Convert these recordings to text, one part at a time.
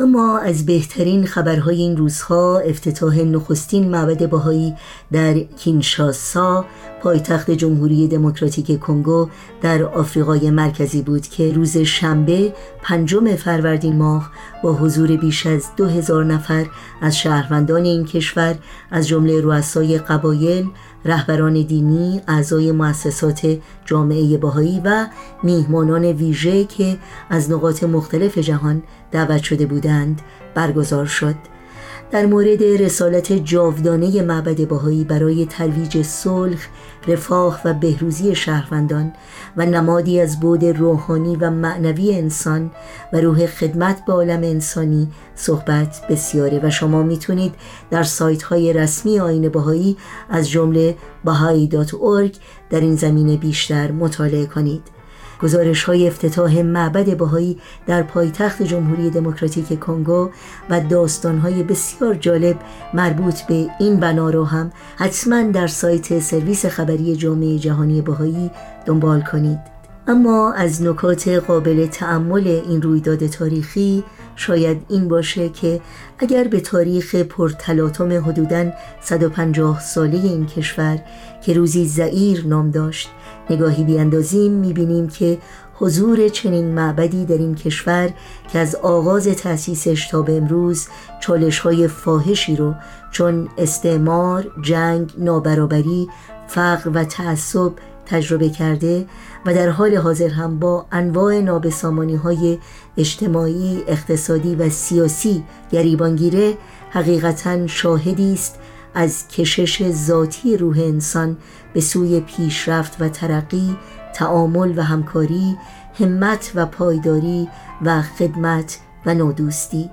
اما از بهترین خبرهای این روزها افتتاح نخستین معبد باهایی در کینشاسا پایتخت جمهوری دموکراتیک کنگو در آفریقای مرکزی بود که روز شنبه پنجم فروردین ماه با حضور بیش از دو هزار نفر از شهروندان این کشور از جمله رؤسای قبایل رهبران دینی، اعضای مؤسسات جامعه باهایی و میهمانان ویژه که از نقاط مختلف جهان دعوت شده بودند برگزار شد. در مورد رسالت جاودانه معبد باهایی برای ترویج صلح، رفاه و بهروزی شهروندان و نمادی از بود روحانی و معنوی انسان و روح خدمت به عالم انسانی صحبت بسیاره و شما می‌تونید در سایت های رسمی آین باهایی از جمله bahai.org در این زمینه بیشتر مطالعه کنید. گزارش های افتتاح معبد بهایی در پایتخت جمهوری دموکراتیک کنگو و داستان های بسیار جالب مربوط به این بنا را هم حتما در سایت سرویس خبری جامعه جهانی بهایی دنبال کنید. اما از نکات قابل تعمل این رویداد تاریخی شاید این باشه که اگر به تاریخ پرتلاطم حدوداً 150 ساله این کشور که روزی زعیر نام داشت نگاهی بیاندازیم می‌بینیم که حضور چنین معبدی در این کشور که از آغاز تأسیسش تا به امروز چالش های فاحشی رو چون استعمار، جنگ، نابرابری، فقر و تعصب تجربه کرده و در حال حاضر هم با انواع نابسامانی های اجتماعی، اقتصادی و سیاسی گریبانگیره حقیقتا شاهدی است از کشش ذاتی روح انسان به سوی پیشرفت و ترقی تعامل و همکاری همت و پایداری و خدمت و نودوستی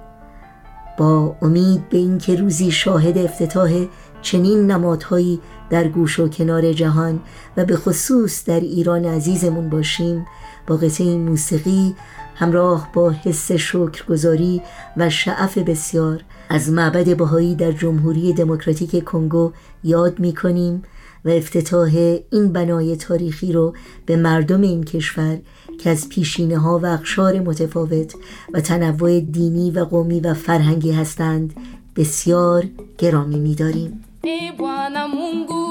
با امید به اینکه روزی شاهد افتتاح چنین نمادهایی در گوش و کنار جهان و به خصوص در ایران عزیزمون باشیم. با قطعه موسیقی همراه با حس شکرگزاری و شعف بسیار از معبد بهایی در جمهوری دموکراتیک کنگو یاد می کنیم و افتتاح این بنای تاریخی رو به مردم این کشور که از پیشینه ها و اقشار متفاوت و تنوع دینی و قومی و فرهنگی هستند بسیار گرامی می داریم e Bwana Mungu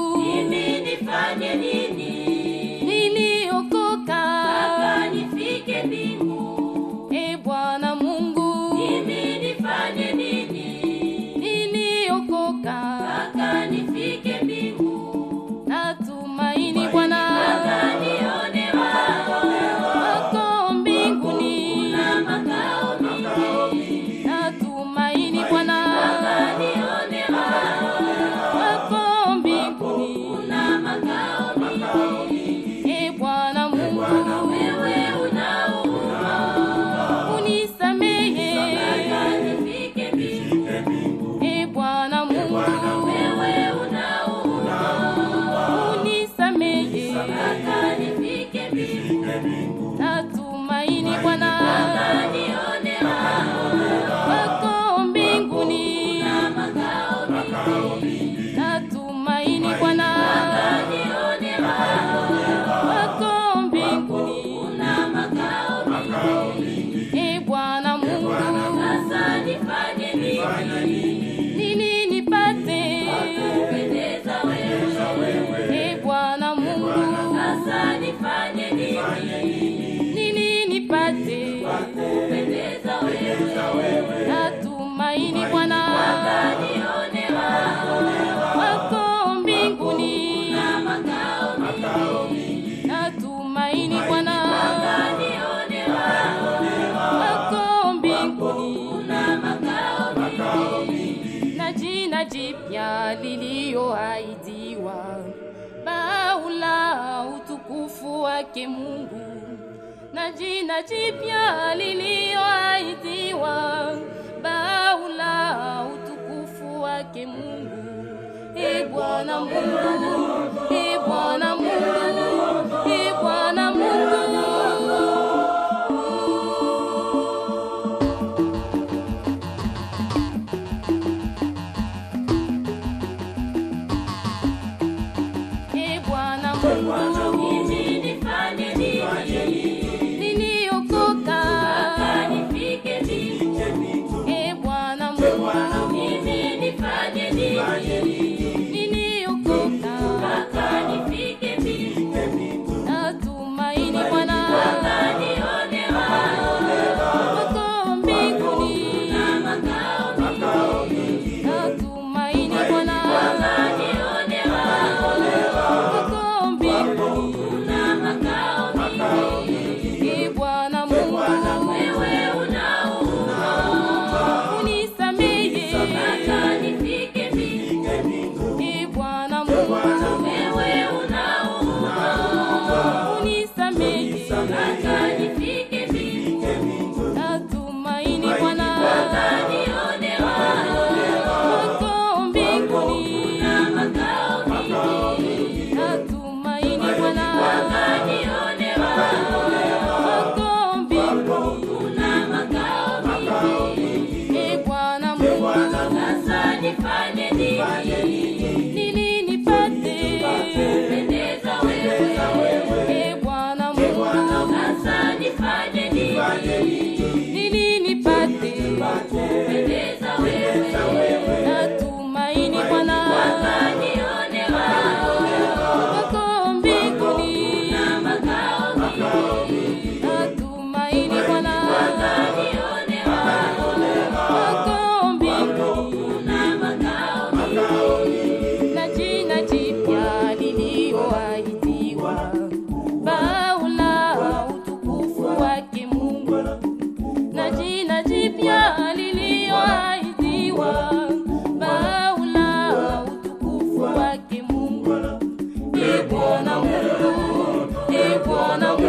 Anani. Kuna jina jipya liliyoahidiwa, baula utukufu wake Mungu. E Bwana Mungu, e Bwana Mungu Bana